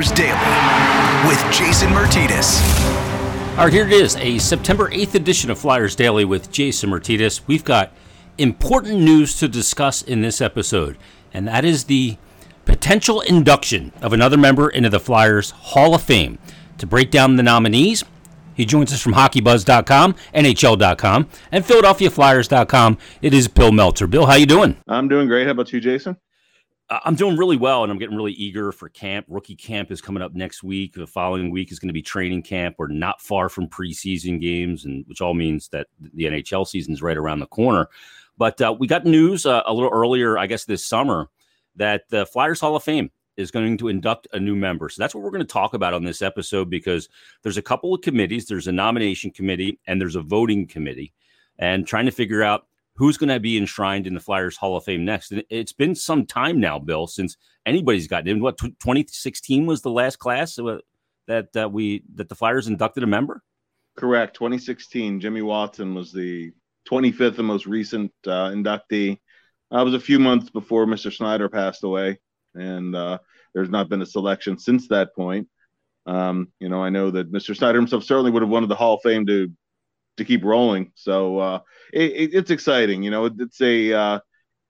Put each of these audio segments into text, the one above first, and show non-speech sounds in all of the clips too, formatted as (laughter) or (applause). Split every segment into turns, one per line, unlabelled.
Flyers Daily with Jason Myrtetus.
All right, here it is, a September 8th edition of Flyers Daily with Jason Myrtetus. We've got important news to discuss in this episode, and that is the potential induction of another member into the Flyers Hall of Fame. To break down the nominees, he joins us from HockeyBuzz.com, NHL.com, and PhiladelphiaFlyers.com. It is Bill Meltzer. Bill, how you doing?
I'm doing great. How about you, Jason?
I'm doing really well, and I'm getting really eager for camp. Rookie camp is coming up next week. The following week is going to be training camp. We're not far from preseason games, and which all means that the NHL season is right around the corner. But uh, we got news uh, a little earlier, I guess, this summer that the Flyers Hall of Fame is going to induct a new member. So that's what we're going to talk about on this episode because there's a couple of committees. There's a nomination committee and there's a voting committee, and trying to figure out who's going to be enshrined in the Flyers Hall of Fame next. And it's been some time now, Bill, since anybody's gotten in. What 2016 was the last class that uh, we that the Flyers inducted a member.
Correct. 2016. Jimmy Watson was the 25th and most recent uh, inductee. Uh, it was a few months before Mr. Snyder passed away, and uh, there's not been a selection since that point. Um, you know, I know that Mr. Snyder himself certainly would have wanted the Hall of Fame to to keep rolling. So uh, it, it, it's exciting. You know, it, it's a uh,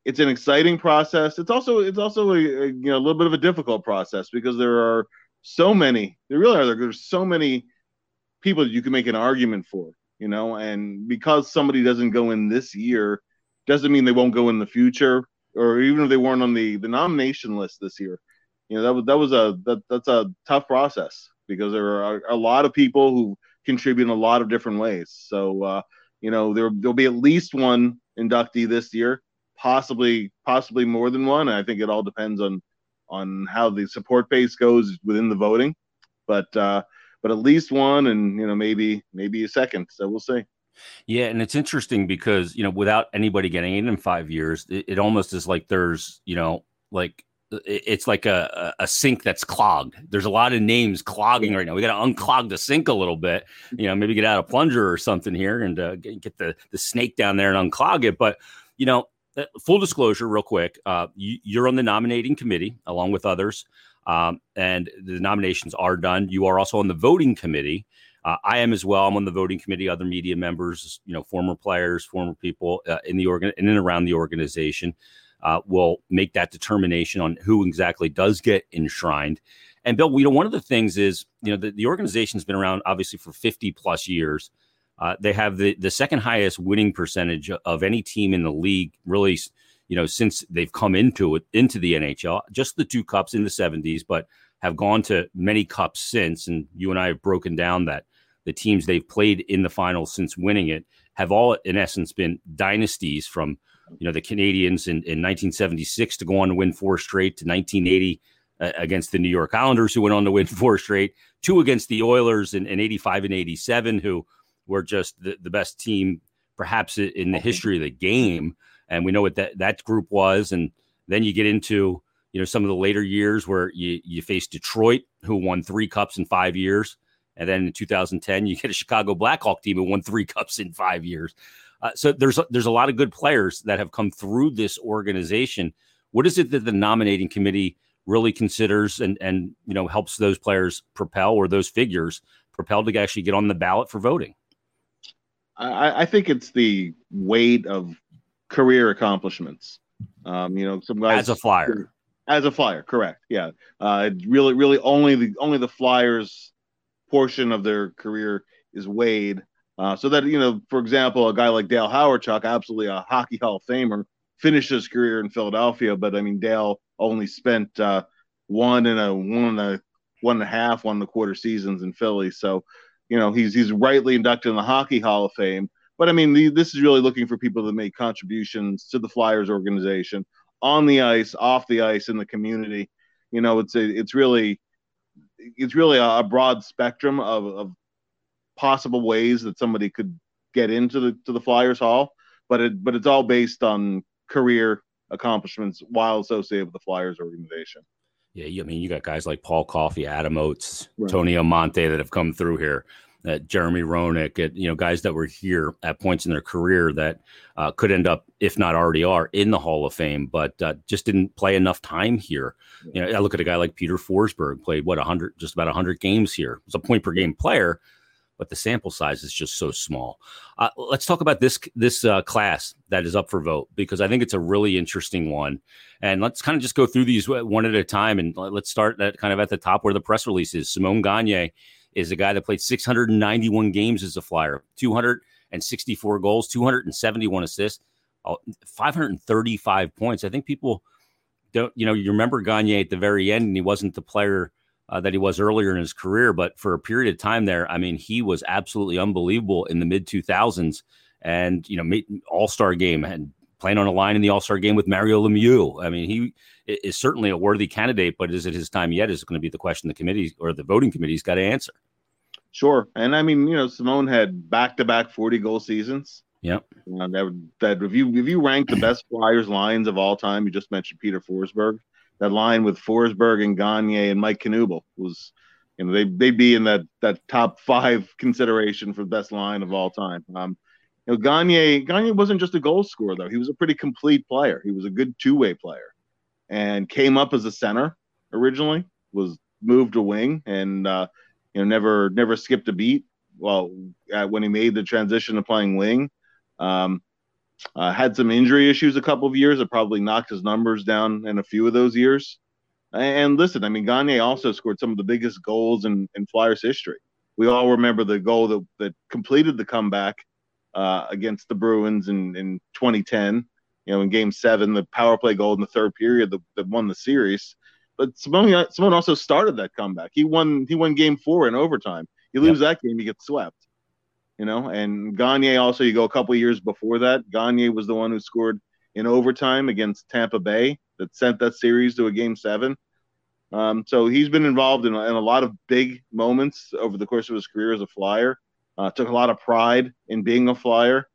it's an exciting process. It's also it's also a, a, you know a little bit of a difficult process because there are so many. There really are. There's so many people that you can make an argument for. You know, and because somebody doesn't go in this year, doesn't mean they won't go in the future, or even if they weren't on the the nomination list this year. You know, that was that was a that, that's a tough process because there are a lot of people who contribute in a lot of different ways. So, uh, you know, there there'll be at least one inductee this year, possibly possibly more than one. I think it all depends on on how the support base goes within the voting, but uh, but at least one, and you know, maybe maybe a second. So we'll see.
Yeah, and it's interesting because you know, without anybody getting in in five years, it, it almost is like there's you know, like it's like a, a sink that's clogged. There's a lot of names clogging right now. We got to unclog the sink a little bit. You know, maybe get out a plunger or something here and uh, get the the snake down there and unclog it. But you know, uh, full disclosure, real quick, uh, you, are on the nominating committee along with others, um, and the nominations are done. You are also on the voting committee. Uh, I am as well. I'm on the voting committee. Other media members, you know, former players, former people uh, in the organ in and around the organization uh, will make that determination on who exactly does get enshrined. And Bill, you know, one of the things is, you know, the, the organization's been around obviously for 50 plus years. Uh, they have the, the second highest winning percentage of any team in the league, really, you know, since they've come into it, into the NHL. Just the two cups in the 70s, but have gone to many cups since. And you and I have broken down that the teams they've played in the finals since winning it have all, in essence, been dynasties from you know the Canadiens in, in 1976 to go on to win four straight to 1980 uh, against the New York Islanders who went on to win (laughs) four straight, two against the Oilers in, in 85 and 87 who were just the, the best team perhaps in the history of the game. And we know what that that group was. And then you get into you know some of the later years where you you face Detroit who won 3 cups in 5 years. And then in 2010 you get a Chicago Blackhawk team who won 3 cups in 5 years. Uh, so there's there's a lot of good players that have come through this organization. What is it that the nominating committee really considers and and you know helps those players propel or those figures propel to actually get on the ballot for voting?
I, I think it's the weight of career accomplishments. Um, you know, some guys
as a flyer,
as a flyer, correct? Yeah, uh, really, really only the only the Flyers portion of their career is weighed uh, so that you know, for example, a guy like Dale Hawerchuk, absolutely a hockey Hall of Famer, finished his career in Philadelphia, but I mean Dale only spent uh, one and a one and a one and a half, one and a quarter seasons in Philly. So, you know, he's he's rightly inducted in the Hockey Hall of Fame. But I mean, the, this is really looking for people that make contributions to the Flyers organization on the ice, off the ice, in the community. You know, it's a, it's really it's really a, broad spectrum of, of possible ways that somebody could get into the to the Flyers Hall, but it but it's all based on career accomplishments while associated with the Flyers organization.
Yeah, I mean, you got guys like Paul Coffey, Adam Oates, right. Tony Amonte that have come through here. at Jeremy Roenick, at you know guys that were here at points in their career that uh, could end up, if not already are, in the Hall of Fame, but uh, just didn't play enough time here. You know, I look at a guy like Peter Forsberg, played what hundred, just about hundred games here. Was a point per game player, but the sample size is just so small. Uh, let's talk about this this uh, class that is up for vote because I think it's a really interesting one. And let's kind of just go through these one at a time. And let's start at kind of at the top where the press release is. Simon Gagne is a guy that played 691 games as a Flyer, 264 goals, 271 assists, uh, 535 points. I think people don't, you know, you remember Gagne at the very end, and he wasn't the player uh, that he was earlier in his career. But for a period of time there, I mean, he was absolutely unbelievable in the mid 2000s and, you know, all star game and playing on a line in the all star game with Mario Lemieux. I mean, he is certainly a worthy candidate, but is it his time yet? Is going to be the question the committee or the voting committee's got to answer.
Sure. And I mean, you know, Simon had back to back 40 goal seasons.
Yep.
Uh, that, that if you if you rank the best Flyers lines of all time, you just mentioned Peter Forsberg that line with Forsberg and Gagne and Mike Knuble was, you know, they they'd be in that that top five (laughs) consideration for best line of all time. Um, you know, Gagne Gagne wasn't just a goal scorer though; he was a pretty complete player. He was a good two way player, and came up as a center originally. Was moved to wing, and uh, you know never never skipped a beat. Well, when he made the transition to playing wing, um, uh, had some injury issues a couple of years that probably knocked his numbers down in a few of those years. And listen, I mean, Gagne also scored some of the biggest goals in, in Flyers history. We all remember the goal that, that completed the comeback uh, against the Bruins in, in 2010, you know, in game seven, the power play goal in the third period that, that won the series. But Simon, Simon also started that comeback. He won he won game four in overtime. You lose yep. that game, you get swept you know. And Gagne also, you go a couple years before that. Gagne was the one who scored in overtime against Tampa Bay that sent that series to a game seven. Um, so he's been involved in, in, a lot of big moments over the course of his career as a flyer. Uh, took a lot of pride in being a flyer.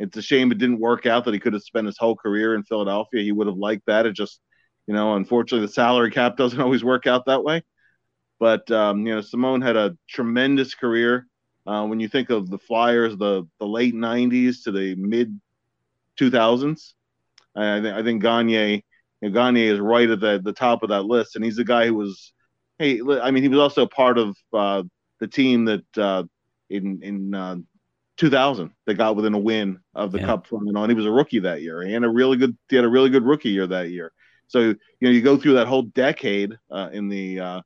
It's a shame it didn't work out that he could have spent his whole career in Philadelphia. He would have liked that. It just, you know, unfortunately, the salary cap (laughs) doesn't always work out that way. But um, you know, Simon had a tremendous career. Uh, when you think of the Flyers, the the late '90s to the mid 2000s, I, th- I think Gagne, you know, Gagne is right at the, the top of that list, and he's the guy who was, hey, I mean, he was also part of uh, the team that uh, in in uh, 2000 that got within a win of the yeah. Cup final, and he was a rookie that year. He had a really good, he had a really good rookie year that year. So you know, you go through that whole decade uh, in the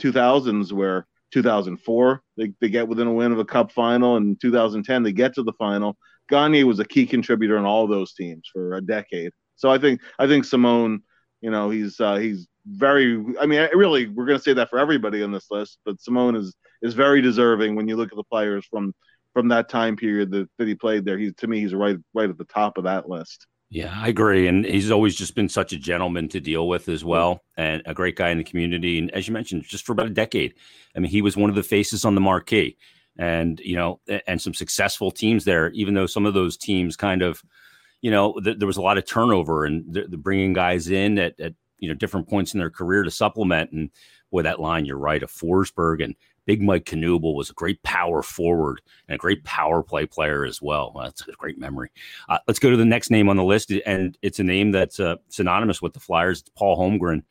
2000s uh, where 2004, they, they get within a win of a cup final. In 2010, they get to the final. Gagne was a key contributor in all those teams for a decade. So I think I think Simon, you know, he's uh, he's very. I mean, really, we're going to say that for everybody on this list, but Simon is is very deserving when you look at the players from from that time period that, that he played there. He's to me, he's right right at the top of that list.
Yeah, I agree. And he's always just been such a gentleman to deal with as mm. well, and a great guy in the community. And as you mentioned, just for about a decade, I mean, he was one of the faces on the marquee, and you know, and some successful teams there. Even though some of those teams kind of, you know, th- there was a lot of turnover, and they're bringing guys in at, at you know different points in their career to supplement. And with that line, you're right, of Forsberg and Big Mike Knuble was a great power forward and a great power play player as well. that's a great memory. Uh, let's go to the next name on the list, and it's a name that's uh, synonymous with the Flyers. It's Paul Holmgren.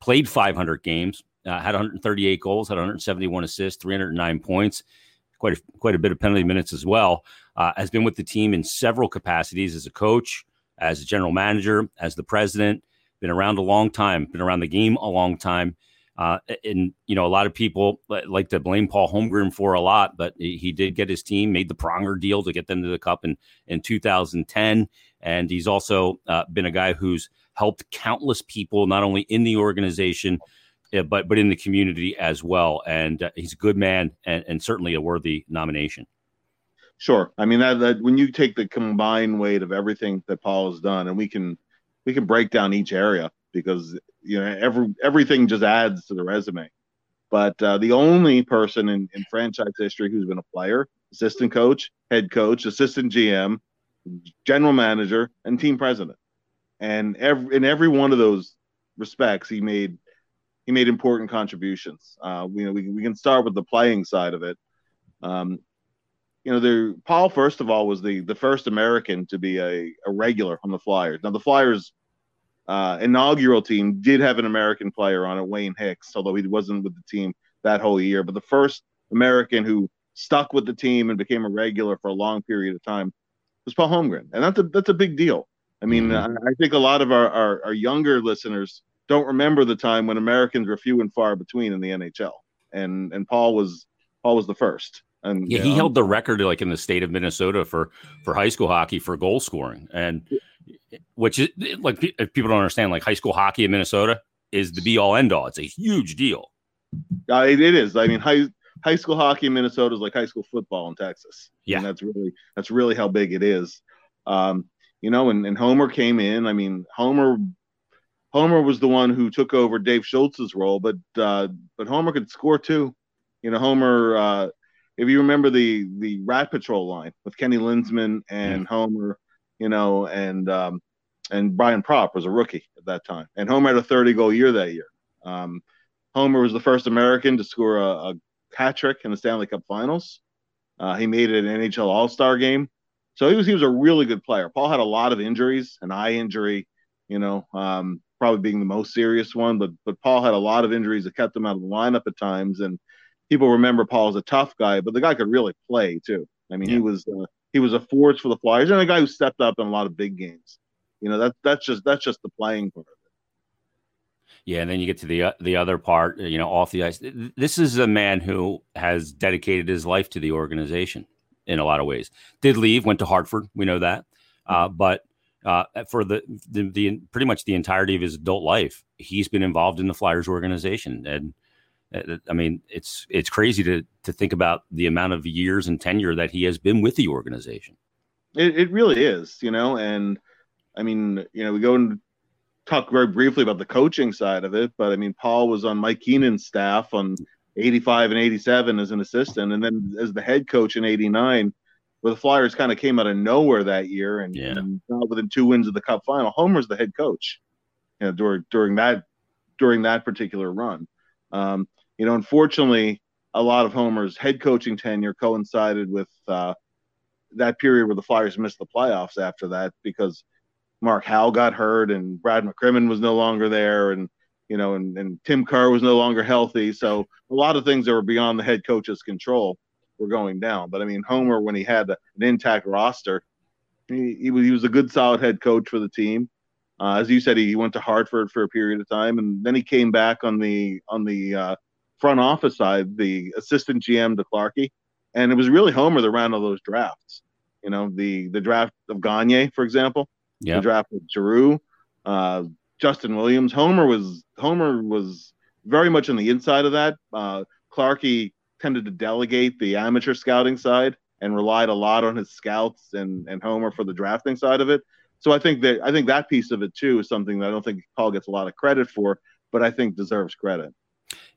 Played 500 games, uh, had 138 goals, had 171 assists, 309 points, quite a, quite a bit of penalty minutes as well. Uh, has been with the team in several capacities as a coach, as a general manager, as the president. Been around a long time. Been around the game a long time. Uh, and you know, a lot of people like to blame Paul Holmgren for a lot, but he did get his team made the Pronger deal to get them to the Cup in in 2010, and he's also uh, been a guy who's helped countless people not only in the organization eh, but but in the community as well. And uh, he's a good man and, and certainly a worthy nomination.
Sure, I mean that, that when you take the combined weight of everything that Paul has done, and we can we can break down each area because you know every everything just adds to the resume. But uh, the only person in, in franchise history who's been a player, assistant coach, head coach, assistant GM, general manager, and team president, and every in every one of those respects, he made he made important contributions. Uh, you know, we, we can start with the playing side of it. Um, you know, there Paul first of all was the the first American to be a, a regular on the Flyers. Now the Flyers uh, inaugural team did have an American player on it, Wayne Hicks, although he wasn't with the team that whole year. But the first American who stuck with the team and became a regular for a long period of time was Paul Holmgren, and that's a that's a big deal. I mean, mm-hmm. I, I think a lot of our, our, our younger listeners don't remember the time when Americans were few and far between in the NHL, and and Paul was Paul was the first. And
yeah, he know, held the record like in the state of Minnesota for for high school hockey for goal scoring, and which is like if people don't understand. Like high school hockey in Minnesota is the be all end all. It's a huge deal.
Uh, it, it is. I mean, high high school hockey in Minnesota is like high school football in Texas.
Yeah,
and that's really that's really how big it is. Um, you know, and, and Homer came in. I mean, Homer Homer was the one who took over Dave Schultz's role, but uh, but Homer could score too. You know, Homer. Uh, if you remember the the Rat Patrol line with Kenny Linseman and mm. Homer, you know, and um, and Brian Propp was a rookie at that time, and Homer had a 30 goal year that year. Um, Homer was the first American to score a, a hat trick in the Stanley Cup Finals. Uh, he made it an NHL All Star game, so he was he was a really good player. Paul had a lot of injuries, an eye injury, you know, um, probably being the most serious one, but but Paul had a lot of injuries that kept him out of the lineup at times, and people remember Paul as a tough guy, but the guy could really play too. I mean, yeah. he was uh, he was a force for the Flyers and a guy who stepped up in a lot of big games. You know, that that's just that's just the playing part.
Yeah, and then you get to the uh, the other part, you know, off the ice. This is a man who has dedicated his life to the organization in a lot of ways. Did leave, went to Hartford, we know that, uh, but uh, for the, the, the pretty much the entirety of his adult life, he's been involved in the Flyers organization, and I mean, it's it's crazy to to think about the amount of years and tenure that he has been with the organization.
It, it really is, you know, and I mean, you know, we go and talk very briefly about the coaching side of it, but I mean, Paul was on Mike Keenan's staff on 85 and 87 as an assistant, and then as the head coach in 89, where the Flyers kind of came out of nowhere that year and,
yeah.
and within two wins of the Cup final. Homer's the head coach, you know, during during that during that particular run. Um, you know, unfortunately, a lot of Homer's head coaching tenure coincided with uh, that period where the Flyers missed the playoffs after that because Mark Howe got hurt and Brad McCrimmon was no longer there and you know and, and Tim Kerr was no longer healthy. So a lot of things that were beyond the head coach's control were going down. But I mean Homer when he had an intact roster, he, he was he was a good solid head coach for the team. Uh, as you said, he went to Hartford for a period of time, and then he came back on the on the uh, front office side, the assistant GM to Clarkey, and it was really Homer that ran all those drafts. You know, the the draft of Gagne, for example,
yeah.
the draft of Giroux, uh, Justin Williams. Homer was Homer was very much on the inside of that. Uh, Clarkey tended to delegate the amateur scouting side and relied a lot on his scouts and and Homer for the drafting side of it. So I think that I think that piece of it too is something that I don't think Paul gets a lot of credit for, but I think deserves credit.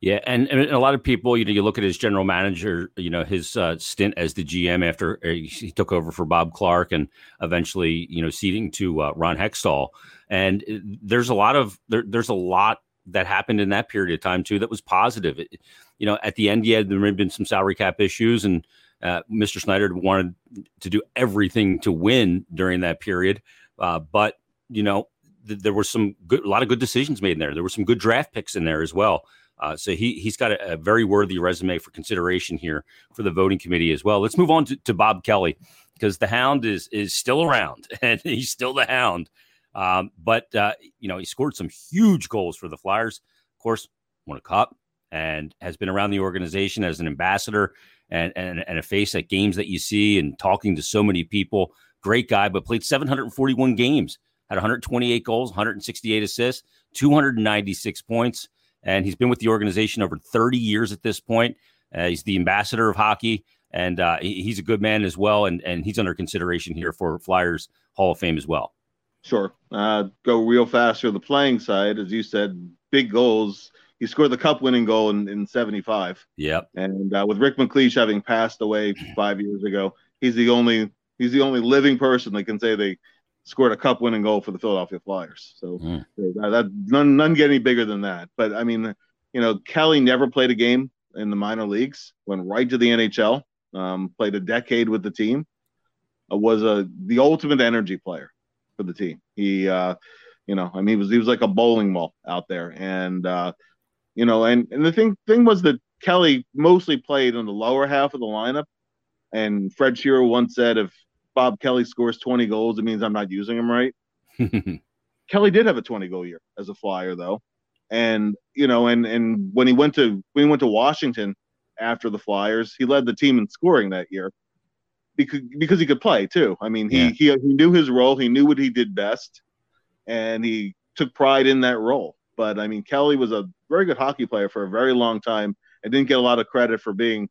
Yeah, and, and a lot of people, you know, you look at his general manager, you know, his uh, stint as the GM after uh, he took over for Bob Clarke and eventually, you know, ceding to uh, Ron Hextall. And uh, there's a lot of there, there's a lot that happened in that period of time too that was positive. It, you know, at the end, yeah, there have been some salary cap issues, and uh, Mr. Snyder wanted to do everything to win during that period. Uh, but you know, th- there were some good, a lot of good decisions made in there. There were some good draft picks in there as well. Uh, so he he's got a, a, very worthy resume for consideration here for the voting committee as well. Let's move on to, to Bob Kelly because the Hound is is still around (laughs) and he's still the Hound. Um, but uh, you know he scored some huge goals for the Flyers. Of course, won a cup and has been around the organization as an ambassador and and, and a face at games that you see and talking to so many people. Great guy, but played 741 games, had 128 goals, 168 assists, 296 points and he's been with the organization over 30 years at this point. Uh, he's the ambassador of hockey, and uh, he, he's a good man as well. And and he's under consideration here for Flyers Hall of Fame as well.
Sure. Uh, go real fast for the playing side, as you said, big goals. He scored the cup winning goal in, in 75.
Yep.
And uh, with Rick MacLeish having passed away (clears throat) five years ago, he's the only he's the only living person that can say they scored a cup winning goal for the Philadelphia Flyers. So mm. that, that, none none get any bigger than that. But I mean, you know, Kelly never played a game in the minor leagues, went right to the NHL. um, played a decade with the team, uh, was a the ultimate energy player for the team. He, uh, you know, I mean, he was he was like a bowling ball out there, and uh, you know, and and the thing thing was that Kelly mostly played in the lower half of the lineup, and Fred Shero once said, if Bob Kelly scores 20 goals, it means I'm not using him right. (laughs) Kelly did have a 20 goal year as a flyer though. And you know, and and when he went to when he went to Washington after the Flyers, he led the team in scoring that year because because he could play too. I mean, he yeah. he, he knew his role, he knew what he did best, and he took pride in that role. But I mean, Kelly was a very good hockey player for a very long time and didn't get a lot of credit for being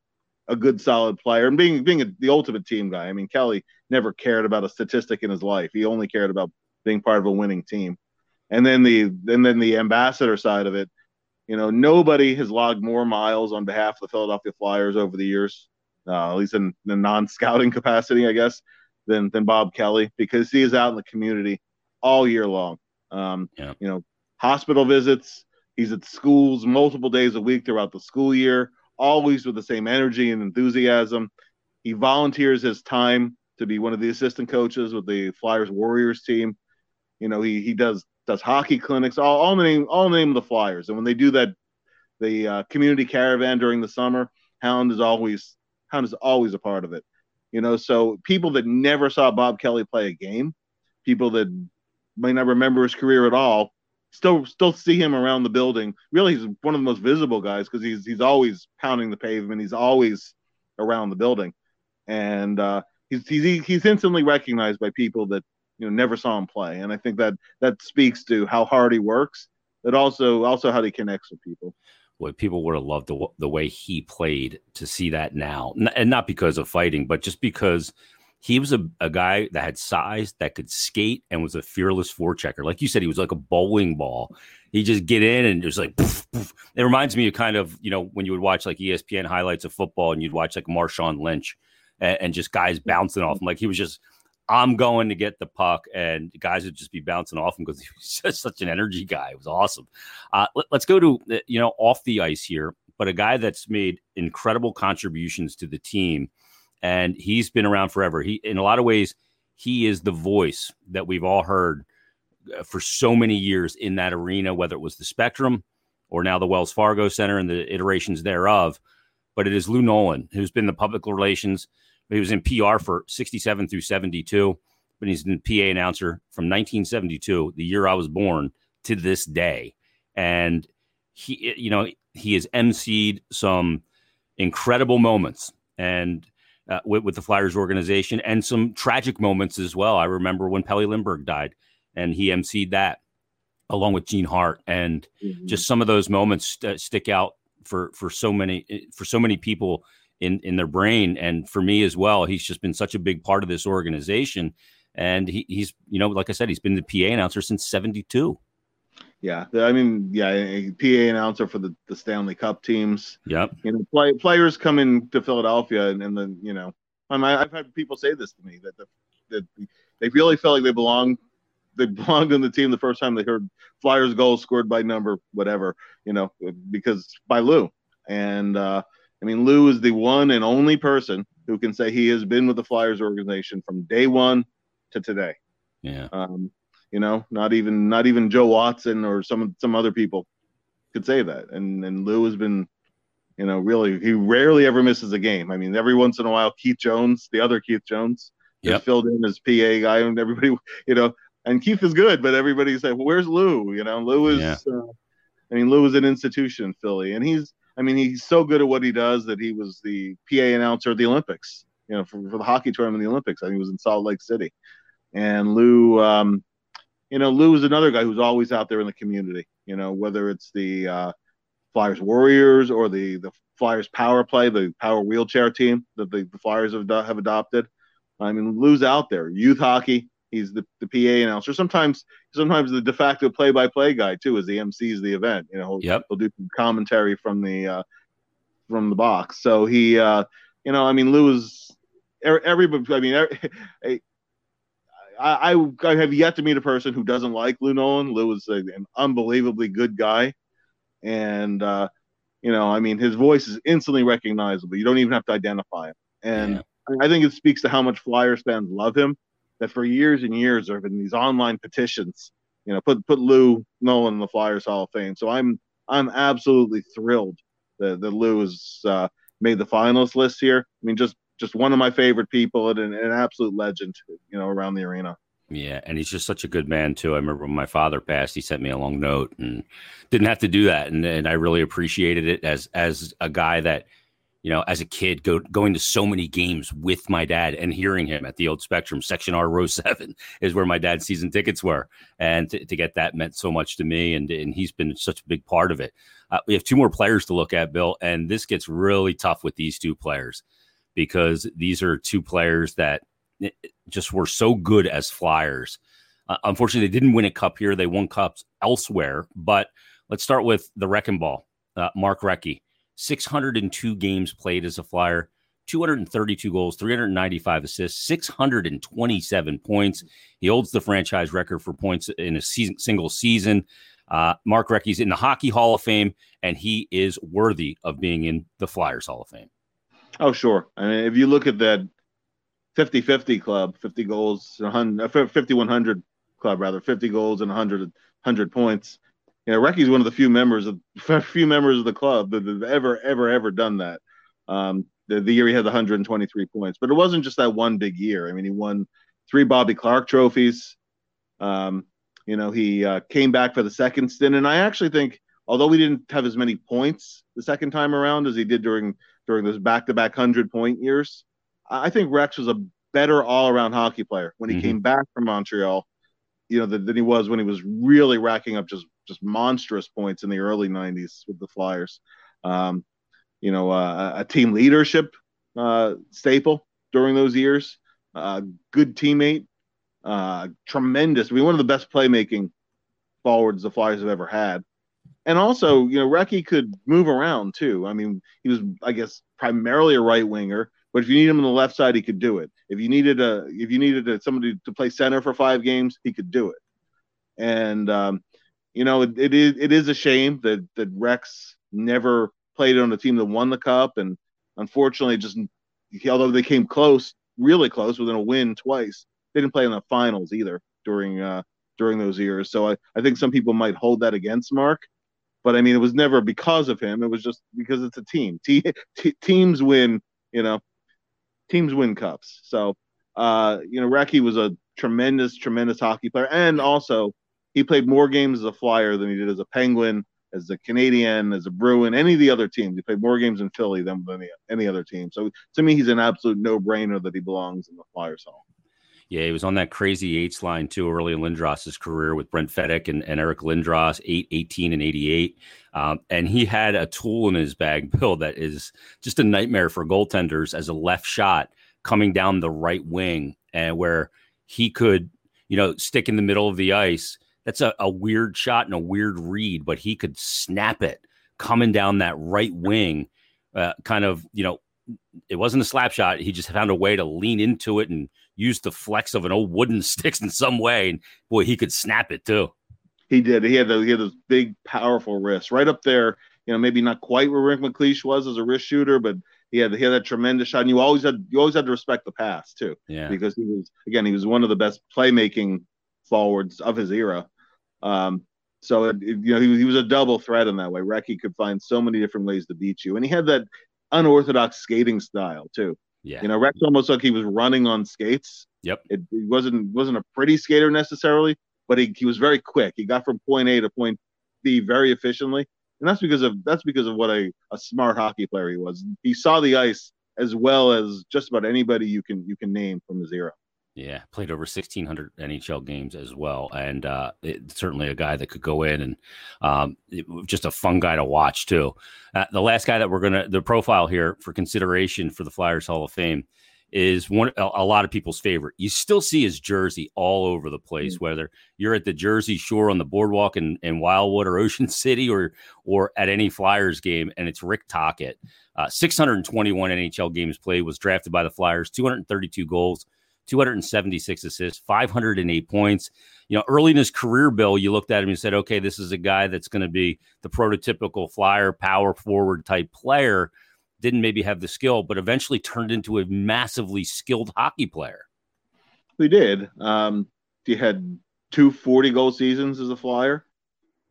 a good solid player and being being a, the ultimate team guy. I mean, Kelly never cared about a statistic in his life. He only cared about being part of a winning team. And then the and then the ambassador side of it, you know, nobody has logged more miles on behalf of the Philadelphia Flyers over the years, uh, at least in the non-scouting (laughs) capacity, I guess, than than Bob Kelly because he is out in the community all year long. Um, yeah. You know, hospital visits. He's at schools multiple days a week throughout the school year, always with the same energy and enthusiasm. He volunteers his time to be one of the assistant coaches with the Flyers Warriors team. You know, he he does does hockey clinics, all, all the name all the name of the Flyers. And when they do that, the uh, community caravan during the summer, Hound is always Hound is always a part of it. You know, so people that never saw Bob Kelly play a game, people that may not remember his career at all, still still see him around the building. Really, he's one of the most visible guys because he's he's always pounding the pavement. He's always around the building, and uh, he's he's he's instantly recognized by people that you know never saw him play, and I think that that speaks to how hard he works, but also also how he connects with people.
Well, people would have loved the the way he played to see that now, and not because of fighting, but just because he was a, a guy that had size that could skate and was a fearless forechecker. Like you said, he was like a bowling ball. He just get in and just like poof, poof. it reminds me of kind of you know when you would watch like ESPN highlights of football and you'd watch like Marshawn Lynch and, and just guys bouncing off him. Like he was just I'm going to get the puck, and guys would just be bouncing off him because he was (laughs) just such an energy guy. It was awesome. Uh, let, us go to uh, you know off the ice here, but a guy that's made incredible contributions to the team, and he's been around forever. He, in a lot of ways, he is the voice that we've all heard uh, for so many years in that arena, whether it was the Spectrum or now the Wells Fargo Center and the iterations thereof. But it is Lou Nolan, who's been the public relations he was in PR for 67 through 72, but he's been PA announcer from 1972, the year I was born, to this day. And he, you know, he has emceed some incredible moments and uh, with, with, the Flyers organization and some tragic moments as well. I remember when Pelle Lindbergh died and he emceed that along with Gene Hart. And mm-hmm. just some of those moments st- stick out for, for so many, for so many people in in their brain. And for me as well, he's just been such a big part of this organization. And he, he's, you know, like I said, he's been the PA announcer since '72.
Yeah, I mean, yeah, PA announcer for the, the Stanley Cup teams.
Yep.
You know, play, players come into Philadelphia, and, and then you know, I I've had people say this to me that the, that they really felt like they belong they belonged in the team the first time they heard Flyers goal scored by number whatever, you know, because by Lou. And uh, I mean, Lou is the one and only person who can say he has been with the Flyers organization from day one to today.
Yeah.
Um, you know, not even not even Joe Watson or some some other people could say that. And and Lou has been, you know, really he rarely ever misses a game. I mean, every once in a while, Keith Jones, the other Keith Jones, yep. filled in as PA guy, and everybody, (laughs) you know, and Keith is good, but everybody say, well, "Where's Lou?" You know, Lou is. Yeah. Uh, I mean, Lou is an institution in Philly, and he's I mean, he's so good at what he does that he was the PA announcer at the Olympics, you know, for, for the hockey tournament in the Olympics. I think he was in Salt Lake City. And Lou, um, you know, Lou is another guy who's always out there in the community, you know, whether it's the uh, Flyers Warriors or the, the Flyers Power Play, the Power Wheelchair team that the, the Flyers have, have adopted. I mean, Lou's out there. Youth hockey, He's the, the PA announcer. Sometimes sometimes the de facto play by play guy too, as the MCs the event. You know, he'll,
yep.
he'll do commentary from the uh, from the box. So he, uh, you know, I mean, Lou is everybody. I mean, (laughs) I, I, I have yet to meet a person who doesn't like Lou Nolan. Lou is a, an unbelievably good guy, and uh, you know, I mean, his voice is instantly recognizable. You don't even have to identify him. And yeah. I think it speaks to how much Flyers fans love him. That for years and years there have been these online petitions, you know, put put Lou Nolan in the Flyers Hall of Fame. So I'm I'm absolutely thrilled that, that Lou has uh, made the finalist list here. I mean, just just one of my favorite people and an, an absolute legend, you know, around the arena.
Yeah, and he's just such a good man too. I remember when my father passed, he sent me a long note and didn't have to do that, and, and I really appreciated it as as a guy that, you know, as a kid go, going to so many games with my dad and hearing him at the old Spectrum section R row seven (laughs) is where my dad's season tickets were, and to, to get that meant so much to me, and and he's been such a big part of it. Uh, we have two more players to look at, Bill, and this gets really tough with these two players because these are two players that just were so good as Flyers. Uh, unfortunately, they didn't win a cup here. They won cups elsewhere. But let's start with the wrecking ball. Uh, Mark Recchi, 602 games played as a Flyer, 232 goals, 395 assists, 627 points. He holds the franchise record for points in a season, single season. Uh, Mark Recchi's in the Hockey Hall of Fame, and he is worthy of being in the Flyers Hall of Fame.
Oh, sure. I mean, if you look at that 50 50 club, 50 goals, 5100 uh, club, rather, 50 goals and 100, 100 points. You know, Recchi's one of the few members of (laughs) few members of the club that have ever, ever, ever done that. Um, the, the year he had 123 points, but it wasn't just that one big year. I mean, he won three Bobby Clarke trophies. Um, you know, he uh, came back for the second stint, and I actually think, although we didn't have as many points the second time around as he did during during those back-to-back hundred point years, I think Rex was a better all-around hockey player when he mm-hmm. came back from Montreal. You know than, than he was when he was really racking up just just monstrous points in the early '90s with the Flyers. Um, you know, uh, a team leadership uh, staple during those years. Uh, good teammate, uh, tremendous. I mean, one of the best playmaking forwards the Flyers have ever had. And also, you know, Recchi could move around too. I mean, he was, I guess, primarily a right winger, but if you need him on the left side, he could do it. If you needed a, if you needed a, somebody to play center for five games, he could do it. And um, you know, it, it is it is a shame that that Rex never played on a team that won the cup, and unfortunately, just although they came close, really close, within a win twice, they didn't play in the finals either during uh, during those years. So I, I think some people might hold that against Mark. But I mean, it was never because of him. It was just because it's a team. T- t- teams win, you know, teams win cups. So, uh, you know, Recchi was a tremendous, tremendous hockey player, and also he played more games as a Flyer than he did as a Penguin, as a Canadien, as a Bruin, any of the other teams. He played more games in Philly than any, any other team. So to me, he's an absolute no-brainer that he belongs in the Flyers Hall.
Yeah, he was on that crazy eights line too early in Lindros's career with Brent Fedyk and, and Eric Lindros, 8, 18, and 88. Um, and he had a tool in his bag, (laughs) Bill, that is just a nightmare for goaltenders as a left shot coming down the right wing and where he could, you know, stick in the middle of the ice. That's a, a weird shot and a weird read, but he could snap it coming down that right wing, uh, kind of, you know, it wasn't a slap shot. He just found a way to lean into it and use the flex of an old wooden (laughs) sticks in some way. And boy, he could snap it too.
He did. He had those, he had those big, powerful wrists right up there. You know, maybe not quite where Rick MacLeish was as a wrist shooter, but he had he had that tremendous shot. And you always had you always had to respect the pass too.
Yeah.
Because he was again he was one of the best playmaking forwards of his era. Um, so it, it, you know he, he was a double threat in that way. Recchi could find so many different ways to beat you, and he had that unorthodox skating style too.
Yeah.
You know, Rex almost like he was running on skates.
Yep.
It, he wasn't wasn't a pretty skater necessarily, but he, he was very quick. He got from point A to point B very efficiently. And that's because of that's because of what a, a smart hockey player he was. He saw the ice as well as just about anybody you can you can name from his era.
Yeah, played over 1,600 NHL games as well, and uh, it, certainly a guy that could go in and um, it, just a fun guy to watch too. Uh, the last guy that we're gonna the profile here for consideration for the Flyers Hall of Fame is one a, a lot of people's favorite. You still see his jersey all over the place, mm-hmm. whether you're at the Jersey Shore on the boardwalk in, in Wildwood or (laughs) Ocean City, or or at any Flyers game, and it's Rick Tocchet. Uh, 621 NHL games played, was drafted by the Flyers, 232 goals. 276 assists, 508 points. You know, early in his career, Bill, you looked at him and said, okay, this is a guy that's going to be the prototypical flyer power forward type player. didn't maybe have the skill, but eventually turned into a massively skilled hockey player.
We did. Um, he had two 40 goal seasons as a flyer.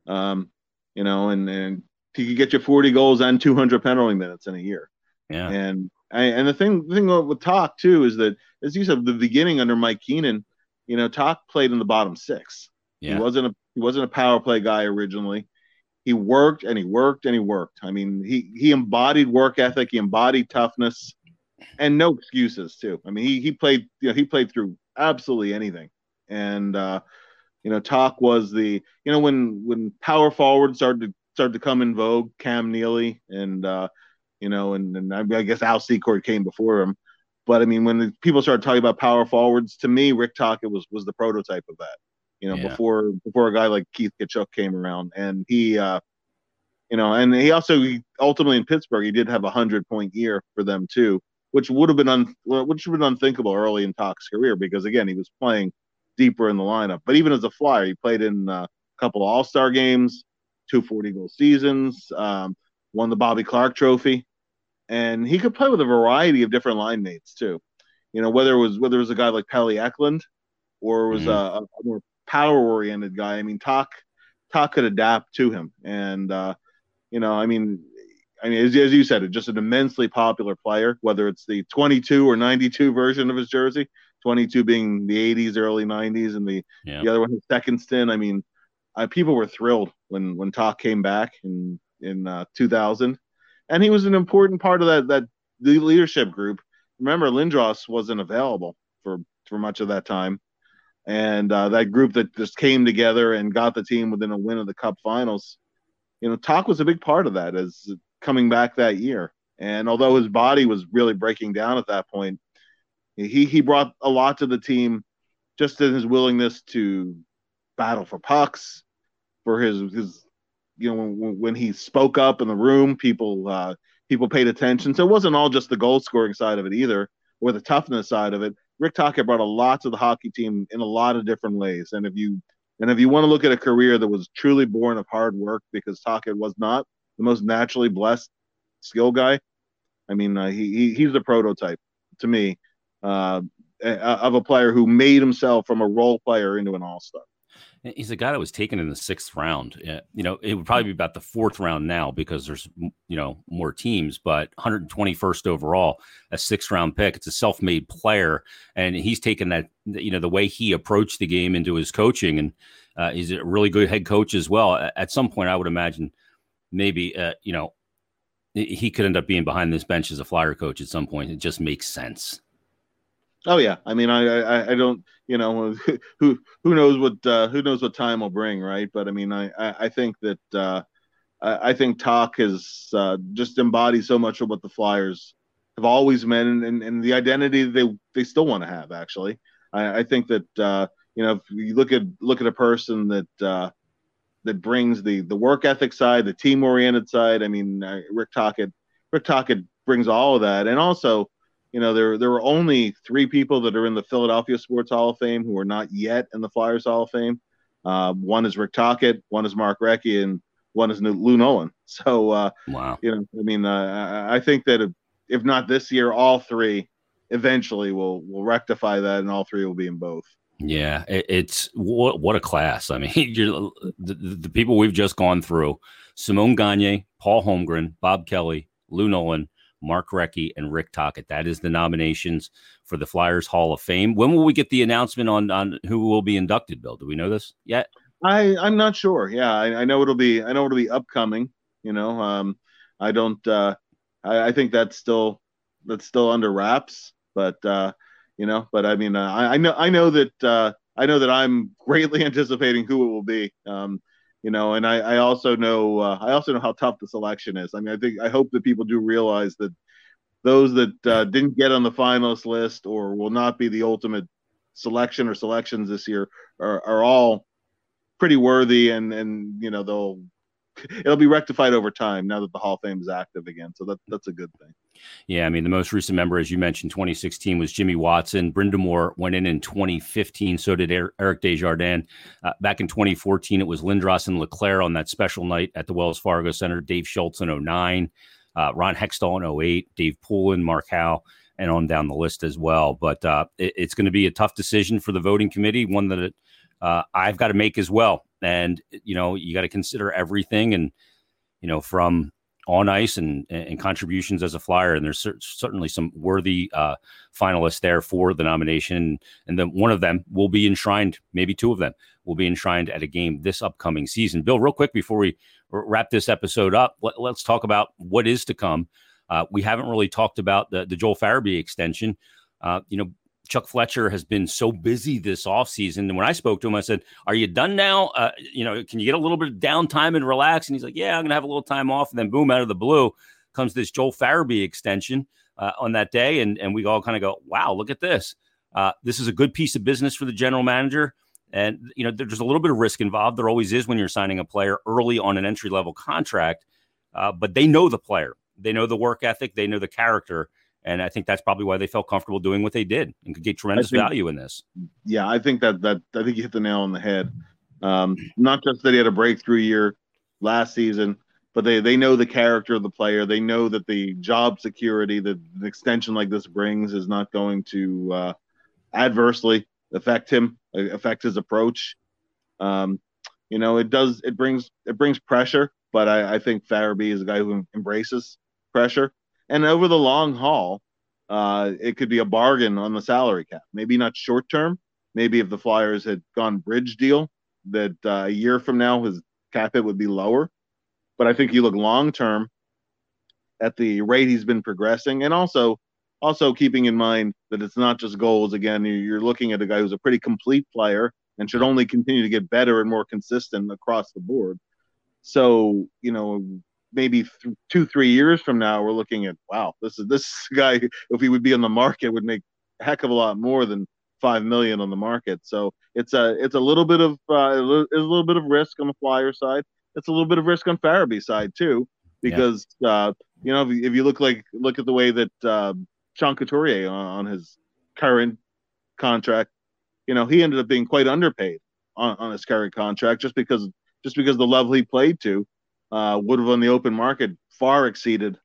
Um, you know, and, and he could get you 40 goals and 200 penalty minutes in a year.
Yeah.
And and the thing the thing with Toc too is that as you said, the beginning under Mike Keenan, you know, Toc played in the bottom six. Yeah. He wasn't a he wasn't a power play guy originally. He worked and he worked and he worked. I mean, he he embodied work ethic, he embodied toughness, and no excuses too. I mean, he he played you know he played through absolutely anything, and uh, you know, Toc was the you know when when power forward started to started to come in vogue, Cam Neely and uh, you know, and, and I guess Al Secord came before him. But I mean, when people started talking about power forwards, to me, Rick Tocchet was was the prototype of that. You know, yeah. before before a guy like Keith Tkachuk came around, and he, uh, you know, and he also he, ultimately in Pittsburgh, he did have a hundred point year for them too, which would have been un, which would have been unthinkable early in Tocchet's career because again, he was playing deeper in the lineup. But even as a flyer, he played in uh, a couple of All Star games, two 40 goal seasons, um, won the Bobby Clarke Trophy and he could play with a variety of different line mates too. You know, whether it was whether it was a guy like Pelle Eklund or it was mm-hmm. a, a, more power oriented guy. I mean, Toc Toc could adapt to him, and uh, you know, I mean, I mean, as, as you said, it's just an immensely popular player. Whether it's the 22 or 92 version of his jersey, 22 being the 80s, early 90s, and the yeah. the other one his second stint. I mean, uh, people were thrilled when when Toc came back in in uh, 2000 and he was an important part of that that the leadership group. Remember, Lindros wasn't available for for much of that time, and uh, that group that just came together and got the team within a win of the Cup Finals. You know, Toc was a big part of that as coming back that year. And although his body was really breaking down at that point, he he brought a lot to the team, just in his willingness to battle for pucks, for his his you know when, when he spoke up in the room, people uh, people paid attention. So it wasn't all just the goal scoring side of it either, or the toughness side of it. Rick Tocchet brought a lot to the hockey team in a lot of different ways. And if you and if you want to look at a career that was truly born of hard work, because Tocchet was not the most naturally blessed skill guy. I mean, uh, he, he he's the prototype to me uh, of a player who made himself from a role player into an all star.
He's a guy that was taken in the sixth round. You know, it would probably be about the fourth round now because there's you know more teams, but 121st overall, a sixth round pick. It's a self made player, and he's taken that you know the way he approached the game into his coaching, and uh, he's a really good head coach as well. At some point, I would imagine maybe uh, you know he could end up being behind this bench as a flyer coach at some point. It just makes sense.
Oh yeah, I mean, I, I, I don't, you know, (laughs) who who knows what uh, who knows what time will bring, right? But I mean, I I, think that uh, I, I think Toc has uh, just embodied so much of what the Flyers have always meant, and, and, the identity they they still want to have. Actually, I, I think that uh, you know, if you look at look at a person that uh, that brings the the work ethic side, the team oriented side. I mean, uh, Rick Tocchet, Rick Tocchet brings all of that, and also you know, there there were only three people that are in the Philadelphia Sports Hall of Fame who are not yet in the Flyers Hall of Fame. Uh, one is Rick Tocchet, one is Mark Recchi, and one is Lou Nolan. (laughs) So, uh,
wow,
you know, I mean, uh, I think that if, if not this year, all three eventually will will rectify that, and all three will be in both.
Yeah, it, it's what what a class. I mean, (laughs) the, the people we've just gone through: Simon Gagne, Paul Holmgren, Bob Kelly, Lou Nolan. Mark Recchi, and Rick Tocchet. That is the nominations for the Flyers Hall of Fame. When will we get the announcement on on who will be inducted? Bill, do we know this yet?
I I'm not sure. Yeah, I, I know it'll be I know it'll be upcoming. You know, um, I don't. Uh, I, I think that's still that's still under wraps. But uh, you know, but I mean, uh, I, I know I know that uh, I know that I'm (laughs) greatly anticipating who it will be. Um, you know and i, I also know uh, i also know how tough the selection is i mean i think i hope that people do realize that those that uh, didn't get on the finalist list or will not be the ultimate selection or selections this year are, are all pretty worthy and and you know they'll it'll be rectified over time now that the Hall of Fame is active again. So that that's a good thing.
Yeah, I mean the most recent member, as you mentioned, 2016 was Jimmy Watson. Brind'Amour went in in 2015. So did Eric Desjardins. Uh, back in 2014, it was Lindros and LeClair on that special night at the Wells Fargo Center. Dave Schultz in 09. uh, Ron Hextall in 08, Dave Poulin, Mark Howe, and on down the list as well. But uh, it, it's going to be a tough decision for the voting committee, one that uh, I've got to make as well. And, you know, you got to consider everything and, you know, from on ice and, and contributions as a flyer. And there's certainly some worthy uh, finalists there for the nomination. And then one of them will be enshrined, maybe two of them will be enshrined at a game this upcoming season. Bill, real quick before we wrap this episode up, let, us talk about what is to come. Uh, we haven't really talked about the, the Joel Farabee extension. Uh, you know, Chuck Fletcher has been so busy this offseason. And when I spoke to him, I said, Are you done now? Uh, you know, can you get a little bit of downtime and relax? And he's like, Yeah, I'm going to have a little time off. And then, boom, out of the blue comes this Joel Farabee extension uh, on that day. And, and we all kind of go, Wow, look at this. Uh, this is a good piece of business for the general manager. And, you know, there's a little bit of risk involved. There always is when you're signing a player early on an entry level contract. Uh, but they know the player, they know the work ethic, they know the character. And I think that's probably why they felt comfortable doing what they did and could get tremendous think, value in this.
Yeah, I think that that I think you hit the nail on the head. Um, not just that he had a breakthrough year last season, but they they know the character of the player. They know that the job security that an extension like this brings is not going to uh, adversely affect him, affect his approach. Um, you know, it does. It brings it brings pressure, but I, I think Farabee is a guy who embraces pressure. And over the long haul, uh, it could be a bargain on the salary cap. Maybe not short term. Maybe if the Flyers had gone bridge deal, that uh, a year from now his cap hit would be lower. But I think you look long term at the rate he's been progressing, and also also keeping in mind that it's not just goals. Again, you're looking at a guy who's a pretty complete player and should only continue to get better and more consistent across the board. So you know maybe th- two three years from now we're looking at wow this is this (laughs) guy if he would be on the market would make a heck of a lot more than five million on the market so it's a it's a little bit of uh, a little bit of risk on the flyer side it's a little bit of risk on Farabee side too because yeah. uh, you know if, if, you look like look at the way that uh, Sean Couturier on, on his current contract you know he ended up being quite underpaid on, on his current contract just because just because the level he played to uh, would have on the open market far exceeded,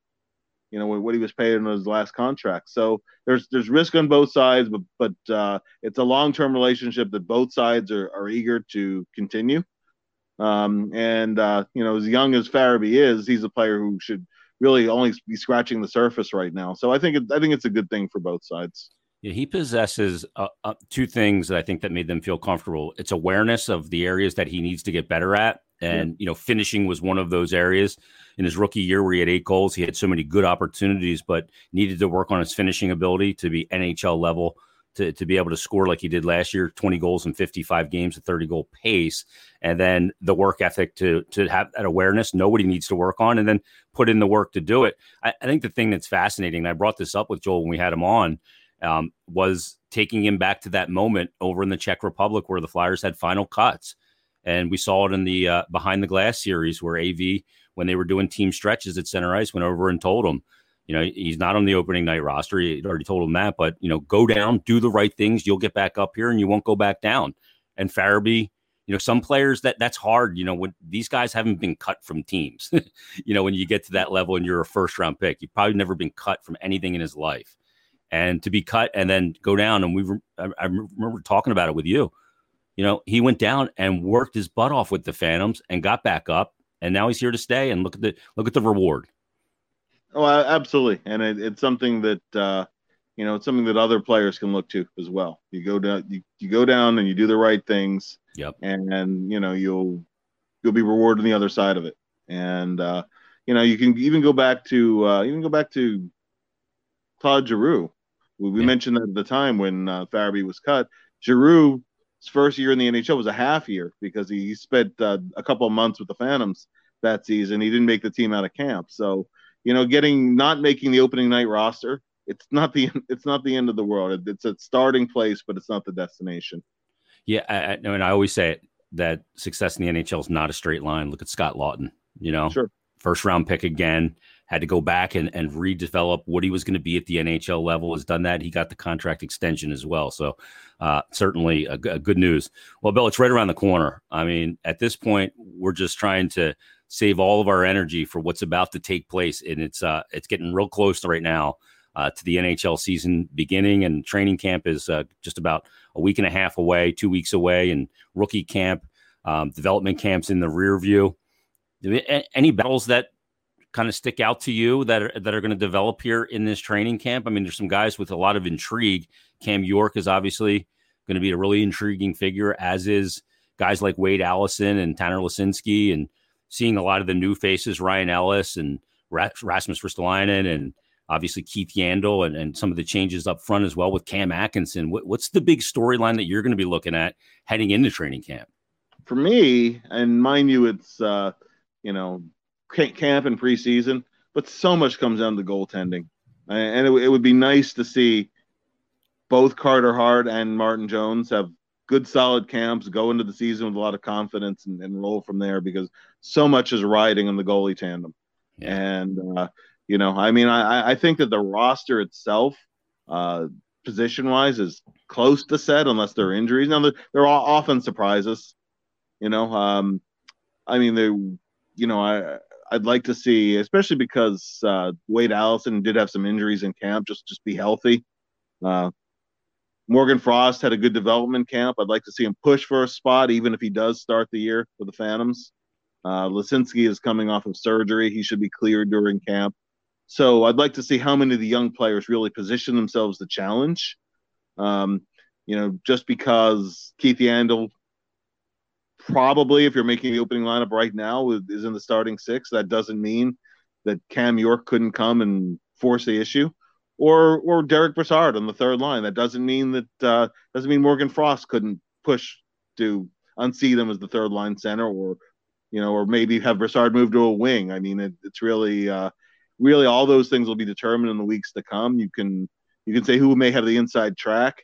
you know, what he was paid in his last contract. So there's there's risk on both sides, but but uh, it's a long term relationship that both sides are, are eager to continue. Um, and uh, you know, as young as Farabee is, he's a player who should really only be scratching the surface right now. So I think it, I think it's a good thing for both sides.
Yeah, he possesses uh, uh, two things that I think that made them feel comfortable. It's awareness of the areas that he needs to get better at, and yeah. you know, finishing was one of those areas. In his rookie year, where he had eight goals, he had so many good opportunities, but needed to work on his finishing ability to be NHL level. To, to be able to score like he did last year 20 goals in 55 games, a 30 goal pace, and then the work ethic to to have that awareness, he needs to work on, and then put in the work to do it. I, I think the thing that's fascinating, I brought this up with Joel when we had him on, um, was taking him back to that moment over in the Czech Republic where the Flyers had final cuts. And we saw it in the uh, behind the glass series where AV, when they were doing team stretches at center ice, went over and told him, you know, he's not on the opening night roster. He already told him that, but you know, go down, do the right things. You'll get back up here, and you won't go back down. And Farabee, you know, some players that that's hard. You know, when these guys haven't been cut from teams. (laughs) you know, when you get to that level and you're a first round pick, you've probably never been cut from anything in his life. And to be cut and then go down, and we, I, I remember talking about it with you you know, he went down and worked his butt off with the Phantoms and got back up, and now he's here to stay. And look at the look at the reward.
Oh, absolutely, and it, it's something that uh, you know, it's something that other players can look to as well. You go down, you, you go down, and you do the right things.
Yep.
And, and you know, you'll you'll be rewarded on the other side of it. And uh, you know, you can even go back to uh, even go back to Claude Giroux. We, we yeah. mentioned that at the time when uh, Farabee was cut. Giroux his first year in the NHL was a half year because he spent uh, a couple of months with the Phantoms that season. He didn't make the team out of camp. So, you know, getting not making the opening night roster, it's not the (laughs) it's not the end of the world. It's a starting place, but it's not the destination.
Yeah, I, I, and I always say it, that success in the NHL is not a straight line. Look at Scott Laughton. You know,
sure.
first round pick again had to go back and, and redevelop what he was going to be at the NHL level. Has done that. He got the contract extension as well. So uh, certainly a, a good news. Well, Bill, it's right around the corner. I mean, at this point, we're just trying to save all of our energy for what's about to take place, and it's uh, it's getting real close right now uh, to the NHL season beginning, and training camp is uh, just about a week and a half away, two weeks away, and rookie camp, um, development camps in the rear view. Any battles that kind of stick out to you that are, that are going to develop here in this training camp? I mean, there's some guys with a lot of intrigue. Cam York is obviously going to be a really intriguing figure, as is guys like Wade Allison and Tanner Laczynski, and seeing a lot of the new faces, Ryan Ellis and Rasmus Ristolainen, and obviously Keith Yandle, and, and some of the changes up front as well with Cam Atkinson. What, what's the big storyline that you're going to be looking at heading into training camp?
For me, and mind you, it's uh, you know camp and preseason, but so much comes down to goaltending, and it, it would be nice to see both Carter Hart and Martin Jones have good solid camps, go into the season with a lot of confidence and, and roll from there because so much is riding on the goalie tandem. Yeah. And uh, you know, I mean, I, I think that the roster itself, uh, position wise, is close to set unless there are injuries. Now they're, they're all often surprises. You know, um, I mean, they, you know, I I'd like to see, especially because uh, Wade Allison did have some injuries in camp, just just be healthy. Uh, Morgan Frost had a good development camp. I'd like to see him push for a spot, even if he does start the year for the Phantoms. Uh, Laczynski is coming off of surgery. He should be cleared during camp. So I'd like to see how many of the young players really position themselves to challenge. Um, you know, just because Keith Yandle probably, if you're making the opening lineup right now, is in the starting six, that doesn't mean that Cam York couldn't come and force the issue or or Derek Brassard on the third line. That doesn't mean that uh, doesn't mean Morgan Frost couldn't push to unseat them as the third line center, or you know, or maybe have Brassard move to a wing. I mean, it, it's really uh, really all those things will be determined in the weeks to come. You can you can say who may have the inside track,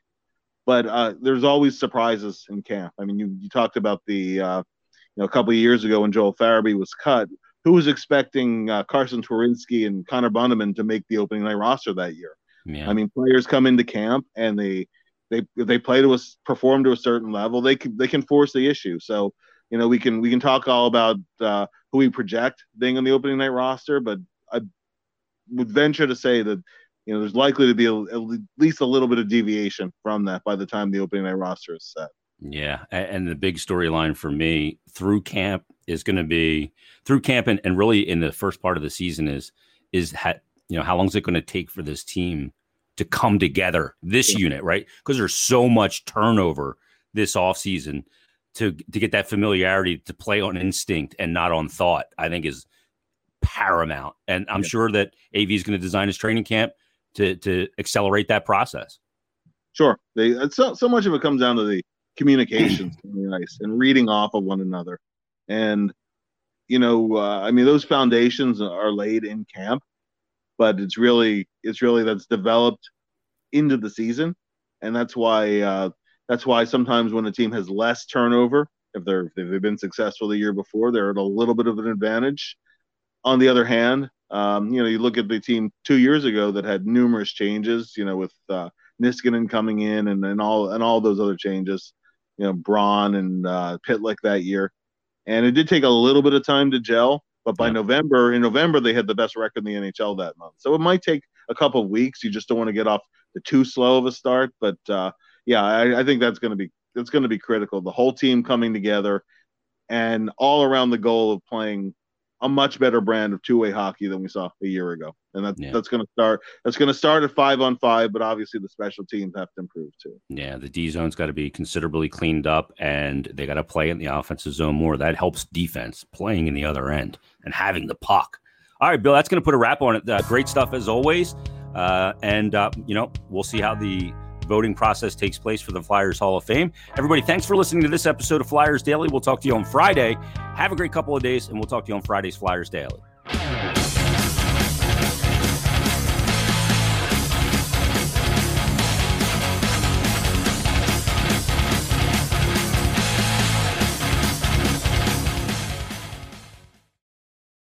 but uh, there's always surprises in camp. I mean, you you talked about the uh, you know a couple of years ago when Joel Farabee was cut who was expecting uh, Carsen Twarynski and Connor Bunnaman to make the opening night roster that year? Yeah. I mean, players come into camp and they they they play to a perform to a certain level, they can they can force the issue. So you know we can we can talk all about uh, who we project being on the opening night roster, but I would venture to say that you know there's likely to be a, at least a little bit of deviation from that by the time the opening night roster is set.
Yeah, and the big storyline for me through camp is going to be through camp and, and really in the first part of the season is is ha- you know how long is it going to take for this team to come together this yeah. unit right because there's so much turnover this off season to to get that familiarity to play on instinct and not on thought I think is paramount and I'm yeah. sure that AV is going to design his training camp to to accelerate that process.
Sure, they so so much of it comes down to the communications (clears throat) on the ice and reading off of one another. And, you know, uh, I mean, those foundations are laid in camp, but it's really, it's really that's developed into the season. And that's why, uh, that's why sometimes when a team has less turnover, if they're if they've been successful the year before, they're at a little bit of an advantage. On the other hand, um, you know, you look at the team two years ago that had numerous changes, you know, with uh, Niskanen coming in and, and all and all those other changes you know Braun and uh, Pitlick that year, and it did take a little bit of time to gel. But by yeah. November, in November, they had the best record in the NHL that month. So it might take a couple of weeks. You just don't want to get off the too slow of a start. But uh, yeah, I, I think that's going to be that's going to be critical. The whole team coming together, and all around the goal of playing a much better brand of two-way hockey than we saw a year ago. And that's yeah. that's going to start that's going to start at 5 on 5, but obviously the special teams have to improve too.
Yeah, the D zone's got to be considerably cleaned up and they got to play in the offensive zone more. That helps defense playing in the other end and having the puck. All right, Bill, that's going to put a wrap on it. Uh, great stuff as always. Uh, and uh, you know, we'll see how the voting process takes place for the Flyers Hall of Fame. Everybody, thanks for listening to this episode of Flyers Daily. We'll talk to you on Friday. Have a great couple of days, and we'll talk to you on Friday's Flyers Daily.